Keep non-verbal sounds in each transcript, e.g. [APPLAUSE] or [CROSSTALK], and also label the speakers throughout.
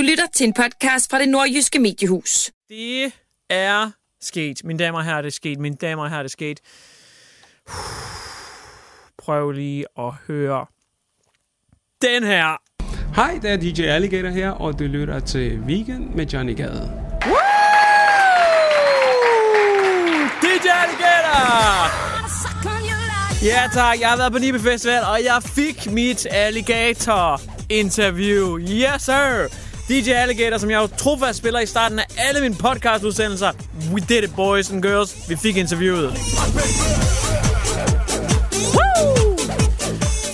Speaker 1: Du lytter til en podcast fra det nordjyske mediehus.
Speaker 2: Det er sket. Mine damer og herrer, det er sket. Mine damer og herrer, det er sket. Prøv lige at høre den her.
Speaker 3: Hej, det er DJ Alligator her, og du lytter til Weekend med Johnny Gade.
Speaker 2: DJ Alligator! Ja tak, jeg har været på Nibe Festival, og jeg fik mit Alligator-interview. Yes, sir! DJ Alligator, som jeg jo trofast spiller i starten af alle mine podcast-udsendelser. We did it, boys and girls. Vi fik interviewet. Woo!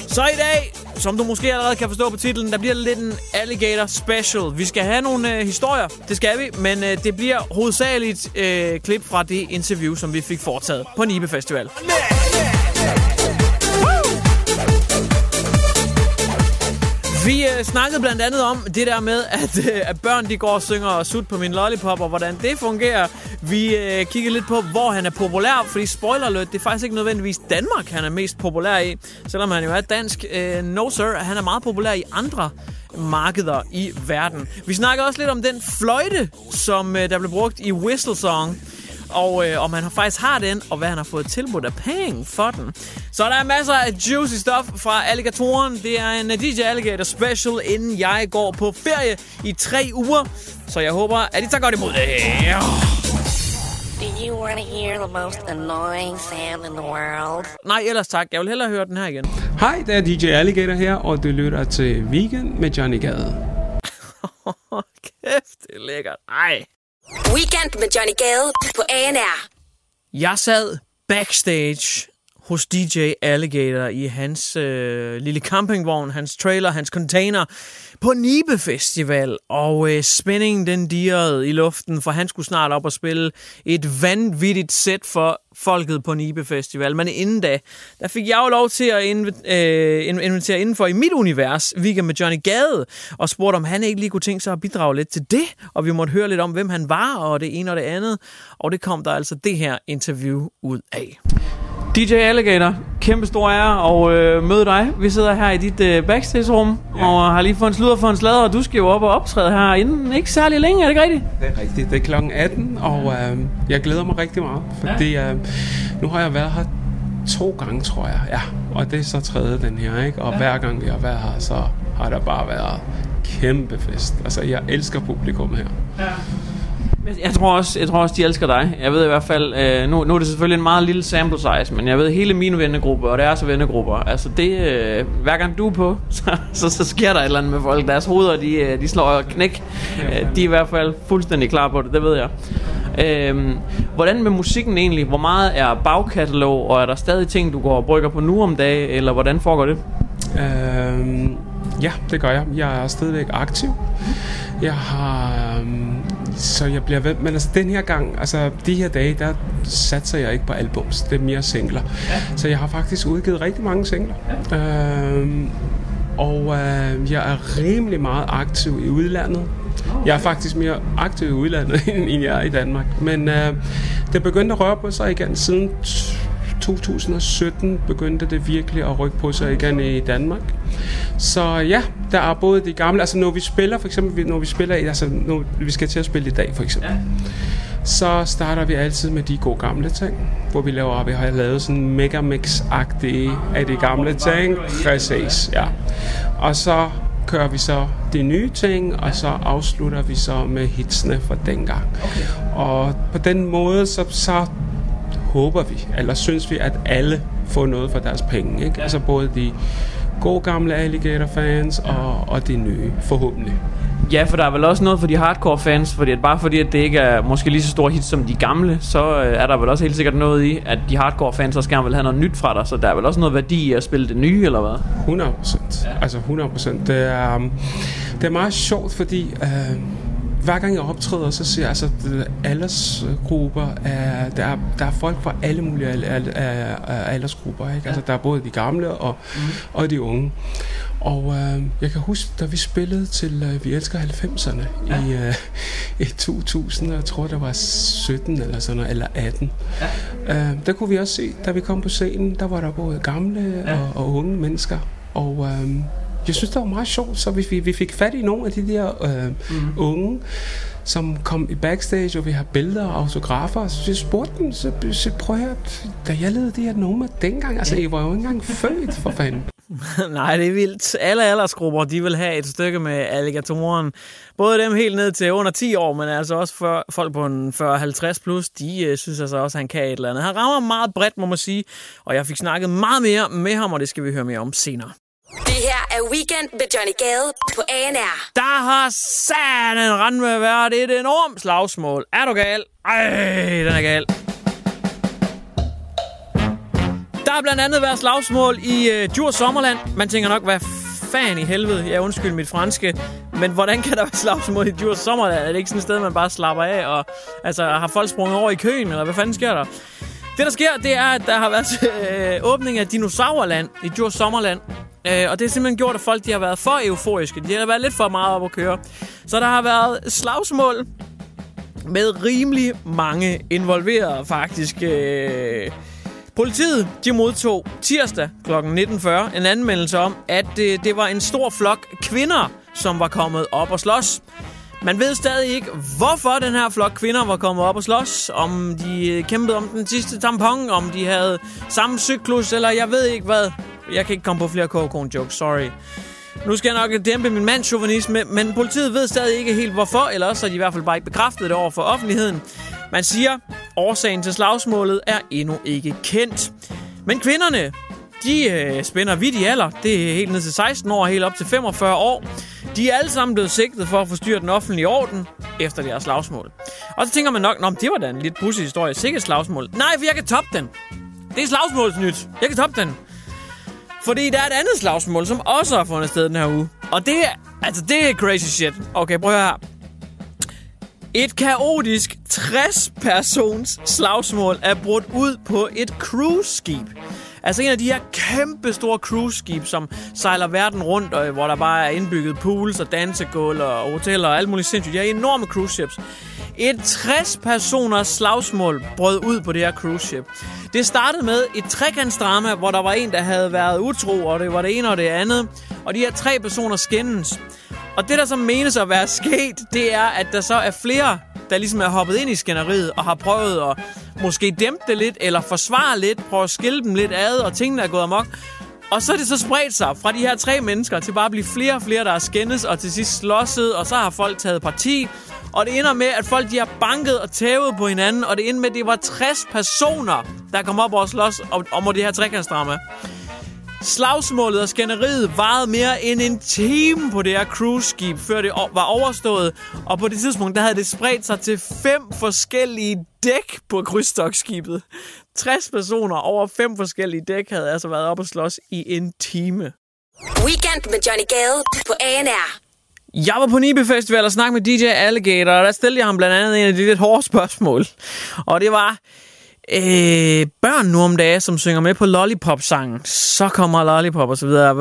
Speaker 2: Så i dag, som du måske allerede kan forstå på titlen, der bliver lidt en Alligator Special. Vi skal have nogle øh, historier, det skal vi, men øh, det bliver hovedsageligt øh, klip fra det interview, som vi fik foretaget på Nibe Festival. Vi øh, snakkede blandt andet om det der med, at, øh, at børn de går og synger og sut på min lollipop, og hvordan det fungerer. Vi øh, kiggede lidt på, hvor han er populær, fordi spoiler alert, det er faktisk ikke nødvendigvis Danmark, han er mest populær i. Selvom han jo er dansk. Øh, no sir, han er meget populær i andre markeder i verden. Vi snakker også lidt om den fløjte, som øh, der blev brugt i Whistle Song og øh, om han faktisk har den, og hvad han har fået tilbudt af penge for den. Så der er masser af juicy stuff fra Alligatoren. Det er en DJ Alligator special, inden jeg går på ferie i tre uger. Så jeg håber, at I tager godt imod det.
Speaker 4: Do you want to hear the most annoying sound in the world?
Speaker 2: Nej, ellers tak. Jeg vil hellere høre den her igen.
Speaker 3: Hej, det er DJ Alligator her, og du lytter til Weekend med Johnny Gade. [LAUGHS]
Speaker 2: Kæft, det er lækkert. Ej.
Speaker 1: Weekend med Johnny Gade på ANR.
Speaker 2: Jeg sad backstage hos DJ Alligator i hans øh, lille campingvogn, hans trailer, hans container på Nibe Festival. Og øh, spændingen den dirrede i luften, for han skulle snart op og spille et vanvittigt sæt for folket på Nibe Festival. Men inden da, der fik jeg jo lov til at inv- øh, invitere indenfor i mit univers, Weekend med Johnny Gade, og spurgte, om han ikke lige kunne tænke sig at bidrage lidt til det. Og vi måtte høre lidt om, hvem han var, og det ene og det andet. Og det kom der altså det her interview ud af. DJ Alligator, kæmpe stor ære og øh, møde dig. Vi sidder her i dit øh, backstage-rum ja. og har lige fået en sludder for en slader, og du skal jo op og optræde her inden ikke særlig længe, er det ikke rigtigt?
Speaker 3: Det er rigtigt. Det er klokken 18, og øh, jeg glæder mig rigtig meget, fordi øh, nu har jeg været her to gange, tror jeg. Ja, og det er så tredje den her, ikke? Og ja. hver gang vi har været her, så har der bare været kæmpe fest. Altså, jeg elsker publikum her.
Speaker 2: Ja. Jeg tror, også, jeg tror også, de elsker dig. Jeg ved i hvert fald, øh, nu, nu er det selvfølgelig en meget lille sample size, men jeg ved, hele min vennegruppe, og deres vennegrupper, altså det, øh, hver gang du er på, [LAUGHS] så, så, så sker der et eller andet med folk. Deres hoveder, de, øh, de slår knæk. Øh, de er i hvert fald fuldstændig klar på det, det ved jeg. Øh, hvordan med musikken egentlig? Hvor meget er bagkatalog, og er der stadig ting, du går og brygger på nu om dagen, eller hvordan foregår det?
Speaker 3: Øh, ja, det gør jeg. Jeg er stadigvæk aktiv. Jeg har... Øh, så jeg bliver ved, men altså den her gang, altså de her dage, der satser jeg ikke på albums, det er mere singler. Ja. Så jeg har faktisk udgivet rigtig mange singler. Ja. Øhm, og øh, jeg er rimelig meget aktiv i udlandet. Jeg er faktisk mere aktiv i udlandet, [LAUGHS] end jeg er i Danmark. Men øh, det begyndte at røre på sig igen siden 2017 begyndte det virkelig at rykke på sig igen i Danmark. Så ja, der er både de gamle, altså når vi spiller, for eksempel når vi spiller, altså når vi skal til at spille i dag for eksempel. Ja. så starter vi altid med de gode gamle ting, hvor vi laver, vi har lavet sådan en megamix-agtige af de gamle ting. Præcis, ja. Og så kører vi så de nye ting, og så afslutter vi så med hitsene fra dengang. Okay. Og på den måde, så, så håber vi, eller synes vi, at alle får noget for deres penge. Ikke? Altså både de gode gamle Alligator-fans og, og de nye, forhåbentlig.
Speaker 5: Ja, for der er vel også noget for de hardcore fans, fordi at bare fordi at det ikke er måske lige så stor hit som de gamle, så øh, er der vel også helt sikkert noget i, at de hardcore fans også gerne vil have noget nyt fra dig, så der er vel også noget værdi i at spille det nye, eller hvad?
Speaker 3: 100 procent. Ja. Altså 100 procent. Det er, um, det er meget sjovt, fordi uh, hver gang jeg optræder, så ser jeg, altså, aldersgrupper, er, der, er, der er folk fra alle mulige aldersgrupper. Ikke? Altså, der er både de gamle og, mm. og de unge. Og øh, jeg kan huske, da vi spillede til øh, Vi elsker 90'erne ja. i, øh, i 2000, jeg tror det var 17 eller sådan noget, eller 18. Ja. Øh, der kunne vi også se, da vi kom på scenen, der var der både gamle ja. og, og unge mennesker. Og øh, jeg synes, det var meget sjovt, så vi, vi fik fat i nogle af de der øh, mm. unge, som kom i backstage, og vi har billeder og autografer. Så jeg spurgte dem, så, så prøv at da jeg lavede det her nummer dengang, altså I var jo ikke engang født for fanden. [LAUGHS]
Speaker 2: Nej, det er vildt. Alle aldersgrupper, de vil have et stykke med alligatoren. Både dem helt ned til under 10 år, men altså også for folk på en 40-50 plus, de uh, synes altså også, at han kan et eller andet. Han rammer meget bredt, må man sige, og jeg fik snakket meget mere med ham, og det skal vi høre mere om senere.
Speaker 1: Det her er Weekend med Johnny Gade på ANR.
Speaker 2: Der har satan rand med været et enormt slagsmål. Er du gal? Ej, den er gal. Der har blandt andet været slagsmål i øh, Djurs Sommerland. Man tænker nok, hvad fan i helvede? Jeg undskyld mit franske. Men hvordan kan der være slagsmål i Djurs Sommerland? Er det ikke sådan et sted, man bare slapper af? Og altså, har folk sprunget over i køen, eller hvad fanden sker der? Det, der sker, det er, at der har været [LAUGHS] øh, åbning af Dinosaurland i Djurs Sommerland. Øh, og det har simpelthen gjort, at folk de har været for euforiske. De har været lidt for meget op at køre. Så der har været slagsmål med rimelig mange involverede, faktisk. Øh, Politiet de modtog tirsdag kl. 19.40 en anmeldelse om, at det, det var en stor flok kvinder, som var kommet op og slås. Man ved stadig ikke, hvorfor den her flok kvinder var kommet op og slås. Om de kæmpede om den sidste tampon, om de havde samme cyklus, eller jeg ved ikke hvad. Jeg kan ikke komme på flere kokon jokes, sorry. Nu skal jeg nok dæmpe min mands chauvinisme, men politiet ved stadig ikke helt hvorfor, eller også har de i hvert fald bare ikke bekræftet det over for offentligheden. Man siger, årsagen til slagsmålet er endnu ikke kendt. Men kvinderne, de øh, spænder vidt i alder. Det er helt ned til 16 år og helt op til 45 år. De er alle sammen blevet sigtet for at forstyrre den offentlige orden efter deres slagsmål. Og så tænker man nok, Nå, det var da en lidt pussy historie. Sikkert slagsmål. Nej, for jeg kan toppe den. Det er slagsmålsnyt. Jeg kan toppe den. Fordi der er et andet slagsmål, som også har fundet sted den her uge. Og det er, altså, det er crazy shit. Okay, prøv at høre her. Et kaotisk 60-persons slagsmål er brudt ud på et cruise-skib. Altså en af de her kæmpe store cruise-skib, som sejler verden rundt, og hvor der bare er indbygget pools og dansegulv og hoteller og alt muligt sindssygt. De her enorme cruise ships. Et 60-personers slagsmål brød ud på det her cruise ship. Det startede med et trekantsdrama, hvor der var en, der havde været utro, og det var det ene og det andet. Og de her tre personer skændes. Og det, der så menes at være sket, det er, at der så er flere, der ligesom er hoppet ind i skænderiet og har prøvet at måske dæmpe det lidt, eller forsvare lidt, prøve at skille dem lidt ad, og tingene er gået amok. Og så er det så spredt sig fra de her tre mennesker til bare at blive flere og flere, der er skændes, og til sidst slåsset, og så har folk taget parti. Og det ender med, at folk de har banket og tævet på hinanden, og det ender med, at det var 60 personer, der kom op og slås om, om det her trekantsdrama. Slagsmålet og skænderiet varede mere end en time på det her cruise-skib, før det var overstået. Og på det tidspunkt, der havde det spredt sig til fem forskellige dæk på krydstogsskibet. 60 personer over fem forskellige dæk havde altså været op og slås i en time.
Speaker 1: Weekend med Johnny Gade på ANR.
Speaker 2: Jeg var på Nibe Festival og snakkede med DJ Alligator, og der stillede jeg ham blandt andet en af de lidt hårde spørgsmål. Og det var, øh, børn nu om dagen, som synger med på Lollipop-sangen, så kommer Lollipop og så videre.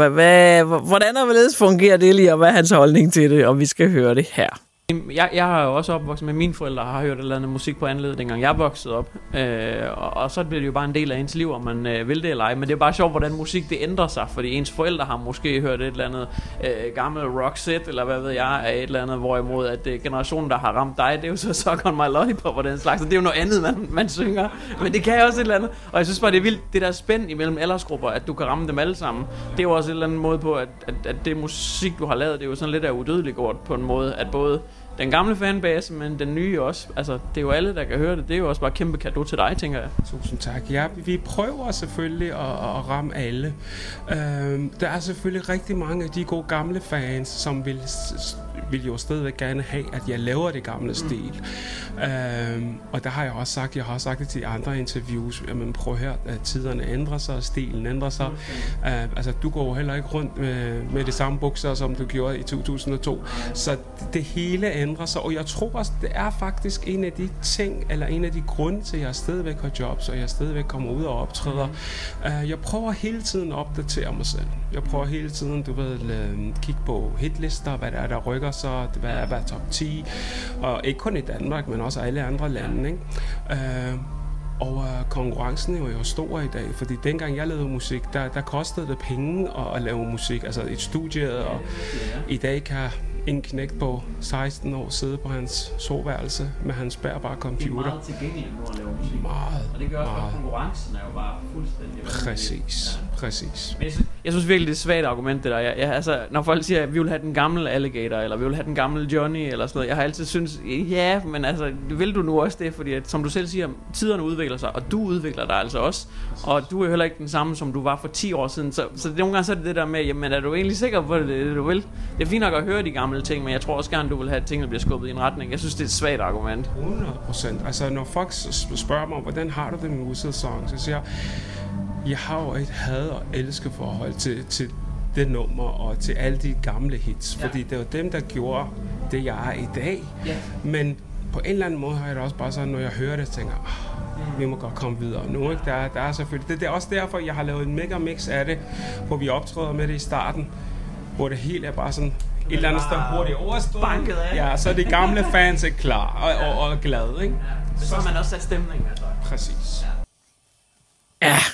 Speaker 2: Hvordan og hvorledes fungerer det lige, og hvad er hans holdning til det? Og vi skal høre det her.
Speaker 5: Jeg, jeg har jo også opvokset med mine forældre har hørt eller andet musik på anledet, dengang jeg voksede op. Øh, og, og så bliver det jo bare en del af ens liv, om man øh, vil det eller ej. Men det er bare sjovt, hvordan musik det ændrer sig, fordi ens forældre har måske hørt et eller andet øh, gammel rock set, eller hvad ved jeg, af et eller andet, hvorimod at øh, generationen, der har ramt dig, det er jo så [LAUGHS] Suck on my lollipop og den slags. Så det er jo noget andet, man, man synger. Men det kan også et eller andet. Og jeg synes bare, det er vildt, det der spænd imellem aldersgrupper, at du kan ramme dem alle sammen. Det er jo også et eller andet måde på, at, at, at det musik, du har lavet, det er jo sådan lidt af udødeliggjort på en måde, at både den gamle fanbase, men den nye også. Altså, det er jo alle, der kan høre det. Det er jo også bare kæmpe kado til dig, tænker jeg.
Speaker 3: Tusind tak. Ja, vi prøver selvfølgelig at, at ramme alle. Øhm, der er selvfølgelig rigtig mange af de gode gamle fans, som vil, vil jo stadigvæk gerne have, at jeg laver det gamle mm. stil. Øhm, og der har jeg også sagt, jeg har også sagt det til andre interviews, jamen prøv at høre, at tiderne ændrer sig, stilen ændrer sig. Okay. Uh, altså, du går heller ikke rundt med, med de samme bukser, som du gjorde i 2002. Så det, det hele ændrer sig, og jeg tror også, det er faktisk en af de ting, eller en af de grunde til, at jeg stadigvæk har jobs, og jeg stadigvæk kommer ud og optræder. Uh, jeg prøver hele tiden at opdatere mig selv. Jeg prøver hele tiden, du ved, kigge på hitlister, hvad der er, der rykker sig, hvad er, hvad er top 10, og ikke kun i Danmark, men også alle andre lande. Ikke? Uh, og uh, konkurrencen er jo stor i dag, fordi dengang jeg lavede musik, der, der kostede det penge at, at lave musik, altså et studie, og i dag kan en knæk på 16 år sidde på hans soværelse med hans bærbare computer. Det er
Speaker 5: meget tilgængeligt nu at lave musik.
Speaker 3: Meget,
Speaker 5: Og det gør også,
Speaker 3: meget.
Speaker 5: at konkurrencen er jo bare fuldstændig
Speaker 3: Præcis, ja. Præcis.
Speaker 5: Men jeg synes, jeg synes virkelig, det er et svagt argument, det der. Jeg, jeg, altså, når folk siger, at vi vil have den gamle alligator, eller vi vil have den gamle Johnny, eller sådan noget, jeg har altid synes, ja, men altså, vil du nu også det? Fordi at, som du selv siger, tiderne udvikler sig, og du udvikler dig altså også. Og du er heller ikke den samme, som du var for 10 år siden. Så, så nogle gange så er det det der med, jamen er du egentlig sikker på, at det er det, du vil? Det er fint nok at høre de gamle ting, men jeg tror også gerne, du vil have, at tingene bliver skubbet i en retning. Jeg synes, det er et svagt argument.
Speaker 3: 100 procent. Altså, når folk spørger mig, hvordan har du det med musiksangen, så siger jeg, jeg har jo et had og elske forhold til, til det nummer og til alle de gamle hits, ja. fordi det var dem, der gjorde det, jeg er i dag.
Speaker 5: Ja.
Speaker 3: Men på en eller anden måde har jeg det også bare sådan, når jeg hører det, tænker oh, vi må godt komme videre nu. Ikke? Der, er, der er selvfølgelig, det, det er også derfor, jeg har lavet en mega mix af det, hvor vi optræder med det i starten, hvor det hele er bare sådan et eller andet sted hurtigt overstået.
Speaker 5: Banket af.
Speaker 3: Ja, så de gamle fans er klar og, og, og glade. Ikke?
Speaker 5: Ja. Så har man også sat stemning, altså.
Speaker 3: Præcis.
Speaker 5: Ja.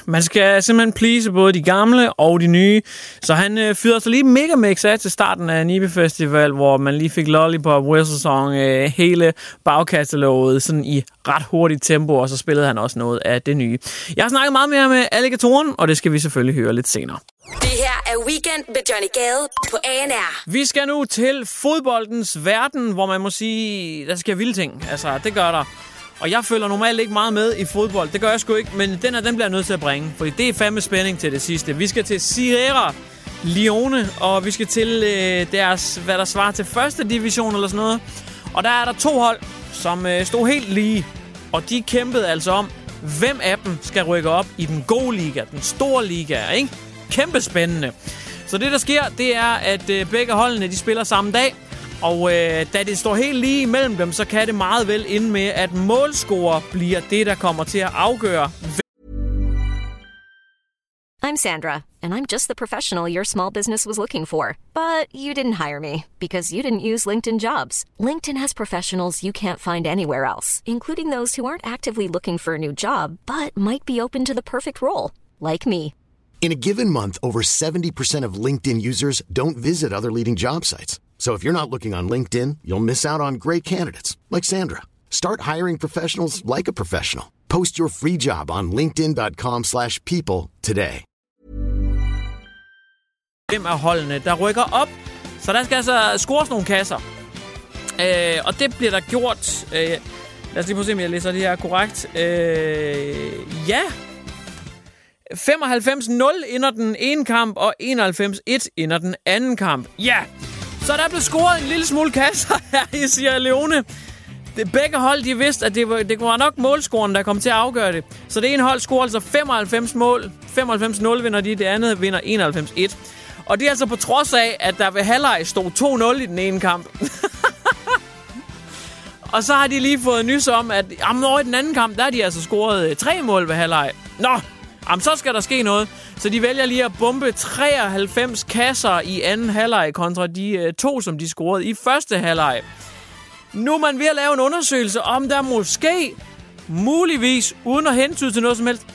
Speaker 2: Man skal simpelthen please både de gamle og de nye. Så han øh, fyrede sig lige mega mix af til starten af Nibe Festival, hvor man lige fik Lollipop, Whistle Song, øh, hele bagkataloget sådan i ret hurtigt tempo, og så spillede han også noget af det nye. Jeg har snakket meget mere med Alligatoren, og det skal vi selvfølgelig høre lidt senere.
Speaker 1: Det her er Weekend med Johnny Gade på ANR.
Speaker 2: Vi skal nu til fodboldens verden, hvor man må sige, der sker vilde ting. Altså, det gør der. Og jeg følger normalt ikke meget med i fodbold. Det gør jeg sgu ikke, men den her, den bliver jeg nødt til at bringe. Fordi det er fandme spænding til det sidste. Vi skal til Sierra Leone, og vi skal til øh, deres, hvad der svarer til første division eller sådan noget. Og der er der to hold, som øh, stod helt lige. Og de kæmpede altså om, hvem af dem skal rykke op i den gode liga, den store liga, ikke? Kæmpe spændende. Så det, der sker, det er, at øh, begge holdene, de spiller samme dag. Og øh, da det står helt lige imellem dem, så kan det meget vel ende med, at målscorer bliver det, der kommer til at afgøre.
Speaker 6: I'm Sandra, and I'm just the professional your small business was looking for. But you didn't hire me because you didn't use LinkedIn jobs. LinkedIn has professionals you can't find anywhere else, including those who aren't actively looking for a new job but might be open to the perfect role, like me.
Speaker 7: In a given month, over 70% of LinkedIn users don't visit other leading job sites. So if you're not looking on LinkedIn, you'll miss out on great candidates like Sandra. Start hiring professionals like a professional. Post your free job on linkedin.com/people today.
Speaker 2: Hvem er holdene, der rykker op. Så der skal altså scores nogle kasser. Øh, og det bliver der gjort. Øh, lad os lige prøve at se, om jeg læser det her korrekt. Øh, ja. 95-0 inder den ene kamp, og 91-1 inder den anden kamp. Ja! Så der blev scoret en lille smule kasser [LAUGHS] her i Sierra Leone. Det, begge hold, de vidste, at det var, det var nok målscoren, der kom til at afgøre det. Så det ene hold scorer altså 95 mål. 95-0 vinder de, det andet vinder 91-1. Og det er altså på trods af, at der ved halvleg stod 2-0 i den ene kamp. [LAUGHS] og så har de lige fået nys om, at jamen, over i den anden kamp, der har de altså scoret øh, tre mål ved halvleg. Nå, jamen, så skal der ske noget. Så de vælger lige at bombe 93 kasser i anden halvleg kontra de øh, to, som de scorede i første halvleg. Nu er man ved at lave en undersøgelse, om der måske, muligvis, uden at hentyde til noget som helst,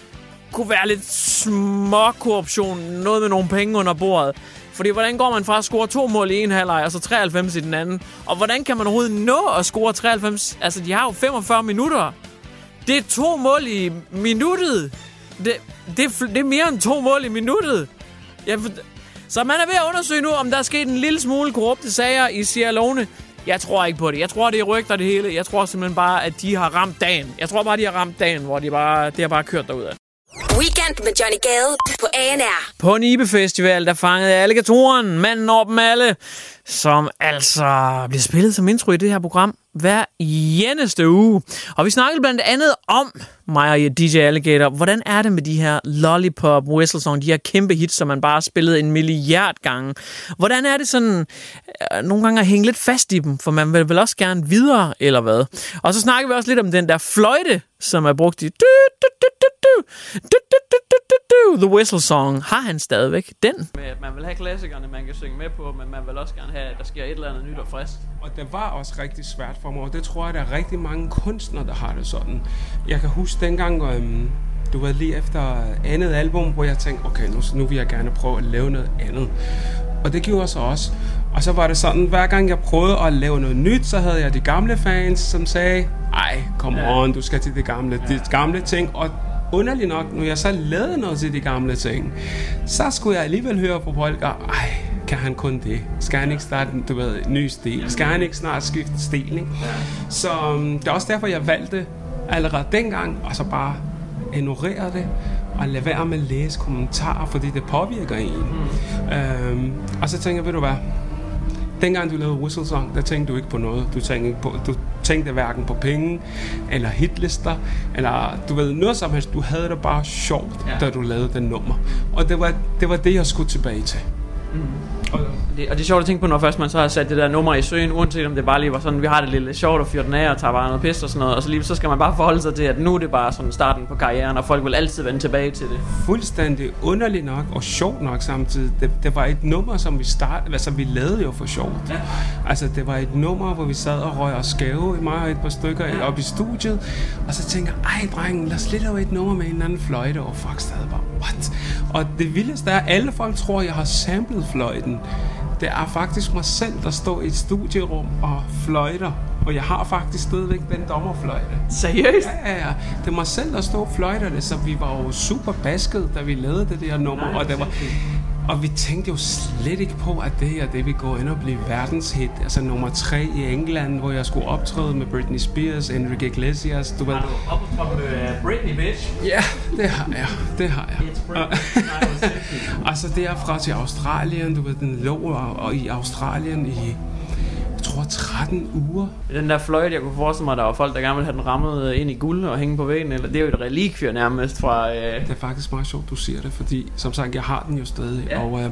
Speaker 2: kunne være lidt små korruption, noget med nogle penge under bordet. Fordi hvordan går man fra at score to mål i en halvleg, og så 93 i den anden? Og hvordan kan man overhovedet nå at score 93? Altså, de har jo 45 minutter. Det er to mål i minuttet. Det, det, er, det er mere end to mål i minuttet. For, så man er ved at undersøge nu, om der er sket en lille smule korrupte sager i Sierra Leone. Jeg tror ikke på det. Jeg tror, det er rygter det hele. Jeg tror simpelthen bare, at de har ramt dagen. Jeg tror bare, de har ramt dagen, hvor de bare, det har bare kørt derud af.
Speaker 1: Weekend med Johnny Gade på ANR.
Speaker 2: På Nibe Festival, der fangede alligatoren, manden over dem alle, som altså bliver spillet som intro i det her program hver eneste uge. Og vi snakkede blandt andet om, mig og DJ Alligator, hvordan er det med de her Lollipop Whistle Song, de her kæmpe hits, som man bare har spillet en milliard gange. Hvordan er det sådan, øh, nogle gange at hænge lidt fast i dem, for man vil vel også gerne videre, eller hvad? Og så snakker vi også lidt om den der fløjte, som er brugt i du, The Whistle Song har han stadigvæk. Den.
Speaker 5: Med, at man vil have klassikerne, man kan synge med på, men man vil også gerne have, at der sker et eller andet nyt og frisk.
Speaker 3: Og det var også rigtig svært for mig, og det tror jeg, der er rigtig mange kunstnere, der har det sådan. Jeg kan huske dengang, øhm, du var lige efter andet album, hvor jeg tænkte, okay, nu, nu vil jeg gerne prøve at lave noget andet. Og det gjorde så også. Og så var det sådan, hver gang jeg prøvede at lave noget nyt, så havde jeg de gamle fans, som sagde, ej, come on, du skal til det gamle, ja. det gamle ting. Og underligt nok, når jeg så lavede noget til de gamle ting, så skulle jeg alligevel høre på folk, og ej, kan han kun det? Skal han ikke starte du ved, ny stil? Skal han ikke snart skifte stil? Ikke? Så um, det er også derfor, jeg valgte allerede dengang, og så bare ignorere det, og lade være med at læse kommentarer, fordi det påvirker en. Mm. Øhm, og så tænker jeg, ved du hvad, dengang du lavede Whistle Song, der tænkte du ikke på noget. Du tænkte, ikke på, du tænkte hverken på penge, eller hitlister, eller du ved, noget som helst. Du havde det bare sjovt, ja. da du lavede den nummer. Og det var, det var det, jeg skulle tilbage til.
Speaker 5: Mm. Det, og det er sjovt at tænke på, når først man så har sat det der nummer i søen, uanset om det bare lige var sådan, vi har det lidt sjovt og fyrer den af og tager bare noget pis og sådan noget, og så lige så skal man bare forholde sig til, at nu er det bare sådan starten på karrieren, og folk vil altid vende tilbage til det.
Speaker 3: Fuldstændig underligt nok og sjovt nok samtidig. Det, det var et nummer, som vi startede, altså vi lavede jo for sjovt. Ja. Altså det var et nummer, hvor vi sad og røg og skæve i mig og et par stykker ja. op i studiet, og så tænker jeg, ej drengen, lad os lidt lave et nummer med en eller anden fløjte, og fuck stadig bare, what? Og det vildeste er, at alle folk tror, jeg har samlet fløjten. Det er faktisk mig selv, der står i et studierum og fløjter. Og jeg har faktisk stadigvæk den dommerfløjte.
Speaker 5: Seriøst?
Speaker 3: Ja, ja, ja. Det er mig selv, der står og fløjter det, så vi var jo super basket, da vi lavede det der nummer. Nej, og det var, og vi tænkte jo slet ikke på, at det her, det vil gå ind og blive verdenshit. Altså nummer tre i England, hvor jeg skulle optræde med Britney Spears, Enrique Iglesias. Du ved.
Speaker 5: Har du optrådt med Britney, bitch?
Speaker 3: Ja, det har jeg. Det har jeg. altså derfra til Australien, du ved, den lå og i Australien i tror 13 uger.
Speaker 5: Den der fløjte, jeg kunne forestille mig, der var folk, der gerne ville have den rammet ind i guld og hænge på væggen, eller det er jo et relikvier nærmest fra... Øh...
Speaker 3: Det er faktisk meget sjovt, du siger det, fordi som sagt, jeg har den jo stadig, ja. og øh,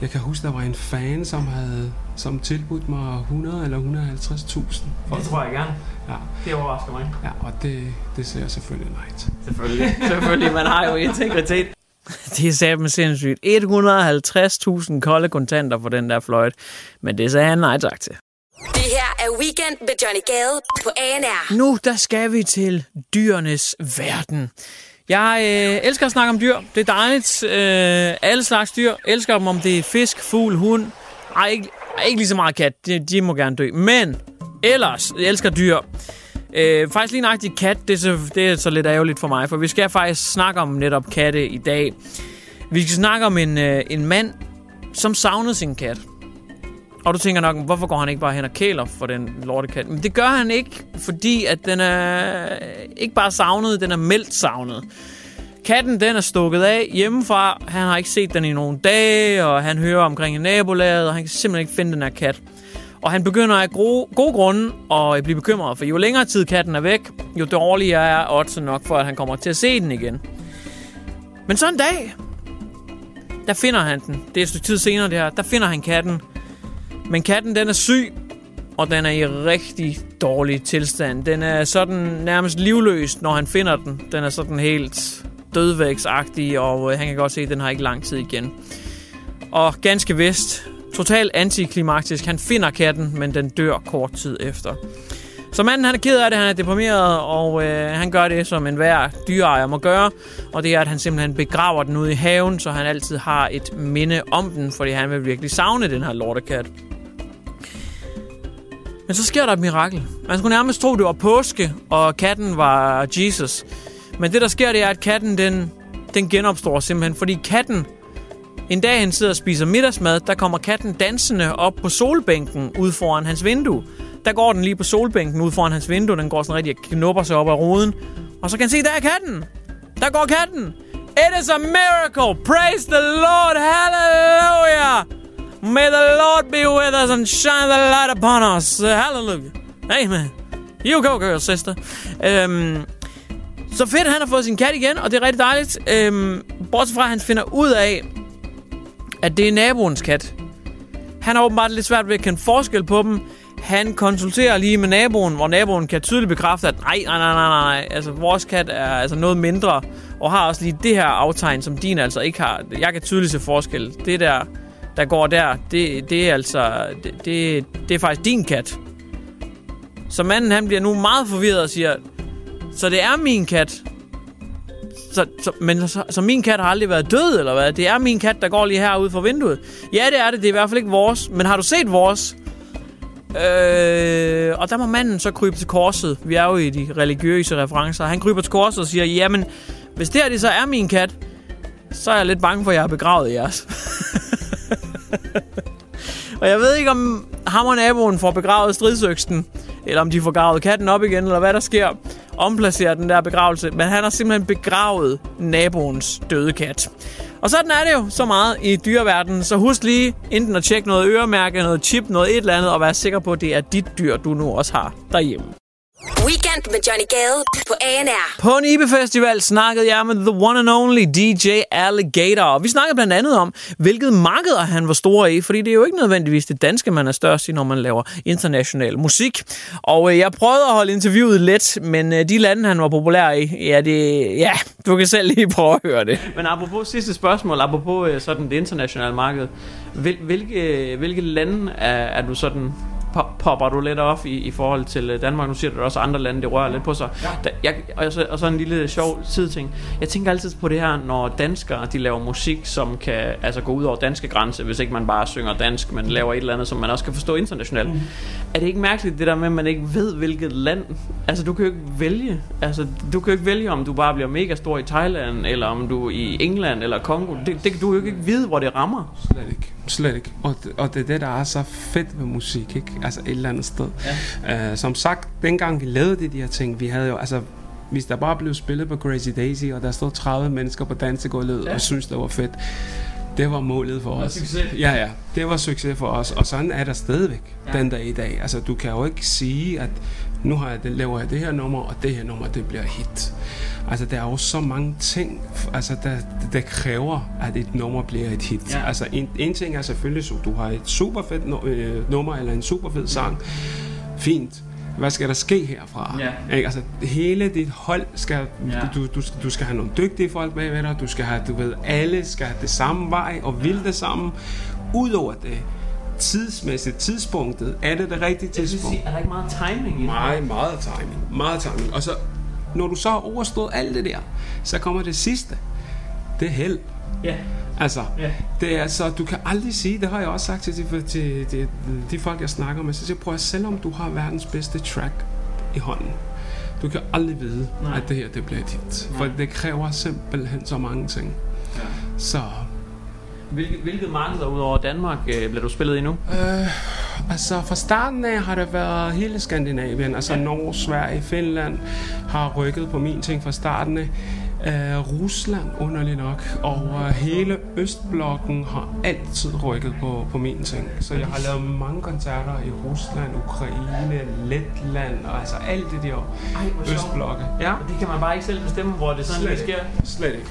Speaker 3: jeg kan huske, der var en fan, som havde som tilbudt mig 100 eller 150.000.
Speaker 5: Det tror jeg gerne.
Speaker 3: Ja.
Speaker 5: Det overrasker mig.
Speaker 3: Ja, og det, det ser jeg selvfølgelig nej til.
Speaker 5: Selvfølgelig. selvfølgelig, man har jo integritet.
Speaker 2: Det er sammen sindssygt. 150.000 kolde kontanter for den der fløjt. Men det sagde han nej tak til.
Speaker 1: Det her er Weekend med Johnny Gade på ANR.
Speaker 2: Nu der skal vi til dyrenes verden. Jeg øh, elsker at snakke om dyr. Det er dejligt. Øh, alle slags dyr. Elsker dem, om det er fisk, fugl, hund. Ej, ikke, ikke lige så meget kat. De, de må gerne dø. Men ellers, jeg elsker dyr. Øh, faktisk lige nøjagtigt kat, det er, så, det er så lidt ærgerligt for mig, for vi skal faktisk snakke om netop katte i dag. Vi skal snakke om en, øh, en mand, som savnede sin kat. Og du tænker nok, hvorfor går han ikke bare hen og kæler for den lortekat? Men det gør han ikke, fordi at den er ikke bare savnet, den er meldt savnet. Katten, den er stukket af hjemmefra. Han har ikke set den i nogle dage, og han hører omkring i nabolaget, og han kan simpelthen ikke finde den her kat. Og han begynder af gode, gode grunde at øh, blive bekymret, for jo længere tid katten er væk, jo dårligere er oddsen nok for, at han kommer til at se den igen. Men så en dag, der finder han den. Det er et stykke tid senere det her. Der finder han katten. Men katten, den er syg, og den er i rigtig dårlig tilstand. Den er sådan nærmest livløs, når han finder den. Den er sådan helt dødvægsagtig, og øh, han kan godt se, at den har ikke lang tid igen. Og ganske vist, totalt antiklimaktisk. Han finder katten, men den dør kort tid efter. Så manden han er ked af det, han er deprimeret, og øh, han gør det, som enhver dyreejer må gøre. Og det er, at han simpelthen begraver den ude i haven, så han altid har et minde om den, fordi han vil virkelig savne den her lortekat. Men så sker der et mirakel. Man skulle nærmest tro, det var påske, og katten var Jesus. Men det, der sker, det er, at katten, den, den genopstår simpelthen. Fordi katten, en dag han sidder og spiser middagsmad, der kommer katten dansende op på solbænken ud foran hans vindue. Der går den lige på solbænken ud foran hans vindue. Den går sådan rigtig og knupper sig op af ruden. Og så kan han se, der er katten. Der går katten. It is a miracle. Praise the Lord. Hallelujah. May the Lord be with us and shine the light upon us. Hallelujah. Amen. You go, girl, sister. Øhm, så fedt, han har fået sin kat igen, og det er rigtig dejligt. Øhm, bortset fra, at han finder ud af, at det er naboens kat. Han har åbenbart lidt svært ved at kende forskel på dem. Han konsulterer lige med naboen, hvor naboen kan tydeligt bekræfte, at nej, nej, nej, nej, nej, altså vores kat er altså noget mindre, og har også lige det her aftegn, som din altså ikke har. Jeg kan tydeligt se forskel. Det der, der går der, det, det er altså, det, det, det er faktisk din kat. Så manden han bliver nu meget forvirret og siger, så det er min kat. Så, så, men så, så min kat har aldrig været død, eller hvad? Det er min kat, der går lige herude for vinduet. Ja, det er det. Det er i hvert fald ikke vores. Men har du set vores? Øh, og der må manden så krybe til korset. Vi er jo i de religiøse referencer. Han kryber til korset og siger, jamen, hvis det her det så er min kat, så er jeg lidt bange for, at jeg har begravet jeres. [LAUGHS] og jeg ved ikke, om ham og naboen får begravet stridsøksten, eller om de får gravet katten op igen, eller hvad der sker. Omplacerer den der begravelse. Men han har simpelthen begravet naboens døde kat. Og sådan er det jo så meget i dyreverdenen, så husk lige enten at tjekke noget øremærke, noget chip, noget et eller andet, og være sikker på, at det er dit dyr, du nu også har derhjemme.
Speaker 1: Weekend med Johnny Gade på ANR.
Speaker 2: På Nibe Festival snakkede jeg med the one and only DJ Alligator. Og vi snakkede blandt andet om, hvilket markeder han var stor i, fordi det er jo ikke nødvendigvis det danske, man er størst i, når man laver international musik. Og øh, jeg prøvede at holde interviewet let, men øh, de lande, han var populær i, ja, det, ja, du kan selv lige prøve at høre det.
Speaker 5: Men apropos sidste spørgsmål, apropos øh, sådan det internationale marked, hvil, hvilke, hvilke lande er, er du sådan pop- popper du lidt op i, i forhold til øh, Danmark. Nu siger du også andre lande, det rører lidt på sig. Ja. Da, jeg, og, så, og så en lille sjov sideting. Jeg tænker altid på det her, når danskere de laver musik, som kan altså, gå ud over danske grænser, hvis ikke man bare synger dansk, men laver et eller andet, som man også kan forstå internationalt. Mm. Er det ikke mærkeligt, det der med, at man ikke ved, hvilket land? Altså, du kan jo ikke vælge. Altså, du kan jo ikke vælge, om du bare bliver mega stor i Thailand, eller om du er i England eller Kongo. Det, det kan du jo ikke vide, hvor det rammer.
Speaker 3: Slet ikke. Slet ikke. Og, det- og det er det, der er så fedt ved musik, ikke? Altså et eller andet sted. Ja. Uh, som sagt, dengang vi lavede de, de her ting, vi havde jo, altså hvis der bare blev spillet på Crazy Daisy, og der stod 30 mennesker på dansegulvet ja. og syntes, det var fedt, det var målet for os.
Speaker 5: succes.
Speaker 3: Ja, ja. Det var succes for os, og sådan er der stadigvæk ja. den dag i dag. Altså, du kan jo ikke sige, at nu har jeg, laver jeg det her nummer, og det her nummer, det bliver hit. Altså, der er jo så mange ting, altså, der, der kræver, at et nummer bliver et hit.
Speaker 5: Ja.
Speaker 3: Altså, en, en ting er selvfølgelig, så du har et super fedt øh, nummer, eller en super fed sang. Fint. Hvad skal der ske herfra?
Speaker 5: Ja.
Speaker 3: Ikke? Altså, hele dit hold skal,
Speaker 5: Ja.
Speaker 3: du, du, du skal have nogle dygtige folk med ved dig, du skal have, du ved, alle skal have det samme vej og vil det samme. Udover det, tidsmæssigt tidspunktet, er det det rigtige tidspunkt?
Speaker 5: sige, er der ikke meget timing i det?
Speaker 3: Meget, meget timing. Meget timing. Og så, når du så har overstået alt det der, så kommer det sidste. Det er held.
Speaker 5: Ja.
Speaker 3: Altså,
Speaker 5: Ja.
Speaker 3: det er så, du kan aldrig sige, det har jeg også sagt til de, til, til de folk, jeg snakker med, så siger jeg, prøv at selvom du har verdens bedste track i hånden, du kan aldrig vide,
Speaker 5: Nej.
Speaker 3: Nej. at det her det bliver et hit. For det kræver simpelthen så mange ting.
Speaker 5: Ja.
Speaker 3: Så,
Speaker 5: Hvilket, hvilket marked udover Danmark øh, bliver du spillet i nu?
Speaker 3: øh, altså fra starten af har det været hele Skandinavien, altså ja. Norge, Sverige, Finland har rykket på min ting fra starten af. Uh, Rusland underligt nok, og uh, hele Østblokken har altid rykket på, på min ting. Så jeg har lavet mange koncerter i Rusland, Ukraine, Letland, og altså alt det der
Speaker 5: Ej.
Speaker 3: Østblokke. Ja,
Speaker 5: Det kan man bare ikke selv bestemme, hvor det sådan lige
Speaker 3: slet
Speaker 5: sker.
Speaker 3: Slet ikke.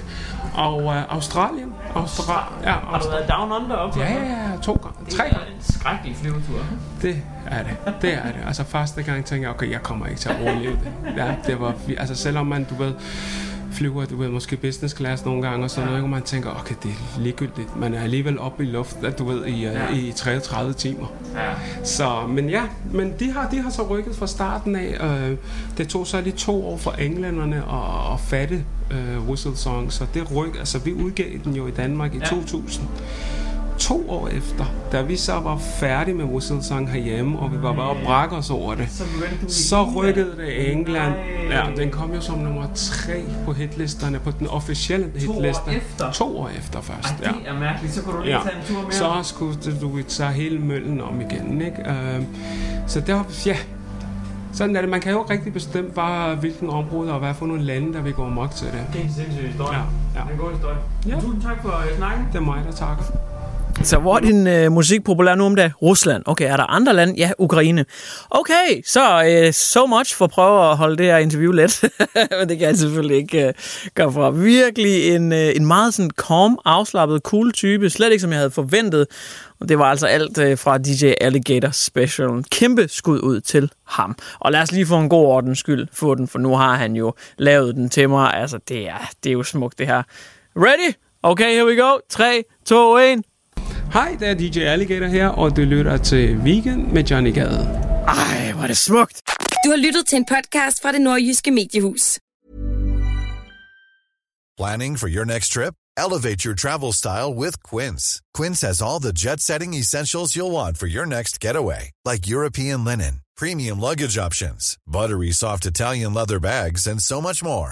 Speaker 3: Og uh, Australien. Austra- ja,
Speaker 5: Har du været down under op?
Speaker 3: Ja, ja, ja, to gange.
Speaker 5: Det
Speaker 3: Tre
Speaker 5: er
Speaker 3: gange.
Speaker 5: en skrækkelig flyvetur.
Speaker 3: Det er det. Det er det. Altså første gang tænkte jeg, okay, jeg kommer ikke til at overleve det. Ja, det var, altså selvom man, du ved, flyver, du ved, måske business class nogle gange og sådan noget, og man tænker, okay, det er ligegyldigt. Man er alligevel oppe i luften, du ved, i, ja. i 33 timer. Ja. Så, men ja, men de har, de har så rykket fra starten af. Øh, det tog så lige to år for englænderne at, at fatte øh, Whistle Song, så det ryk, altså vi udgav den jo i Danmark i ja. 2000 to år efter, da vi så var færdige med Whistle Song herhjemme, og vi var bare og brække os over det, så rykkede det England. Ja, den kom jo som nummer tre på hitlisterne, på den officielle hitliste.
Speaker 5: To år efter?
Speaker 3: To år efter først,
Speaker 5: Ej, det er mærkeligt. Så kunne du lige
Speaker 3: ja.
Speaker 5: tage en tur mere.
Speaker 3: Så skulle du tage hele møllen om igen, ikke? Uh, så der, ja, sådan er det. Man kan jo ikke rigtig bestemme bare, hvilken område og hvad for nogle lande, der vil gå amok til det.
Speaker 5: Det er en sindssyg historie.
Speaker 3: Ja, ja.
Speaker 5: Det er en god historie.
Speaker 3: Ja.
Speaker 5: Tusind tak for uh, snakken.
Speaker 3: Det er mig, der takker.
Speaker 2: Så hvor er din øh, musik populær nu om dagen? Rusland. Okay, er der andre lande? Ja, Ukraine. Okay, så øh, so much for at prøve at holde det her interview let. [LAUGHS] Men det kan jeg selvfølgelig ikke øh, gøre fra. Virkelig en, øh, en meget sådan calm, afslappet, cool type. Slet ikke som jeg havde forventet. Og det var altså alt øh, fra DJ Alligator Special. Kæmpe skud ud til ham. Og lad os lige for en god ordens skyld få den, for nu har han jo lavet den til mig. Altså, det er, det er jo smukt det her. Ready? Okay, here we go. 3, 2, 1.
Speaker 3: Hej, det er DJ Alligator her, og du lytter til Weekend med Johnny Gade.
Speaker 2: Ej, hvor er det smukt.
Speaker 1: Du har lyttet til en podcast fra det nordjyske mediehus.
Speaker 8: Planning for your next trip? Elevate your travel style with Quince. Quince has all the jet setting essentials you'll want for your next getaway, like European linen, premium luggage options, buttery soft Italian leather bags, and so much more.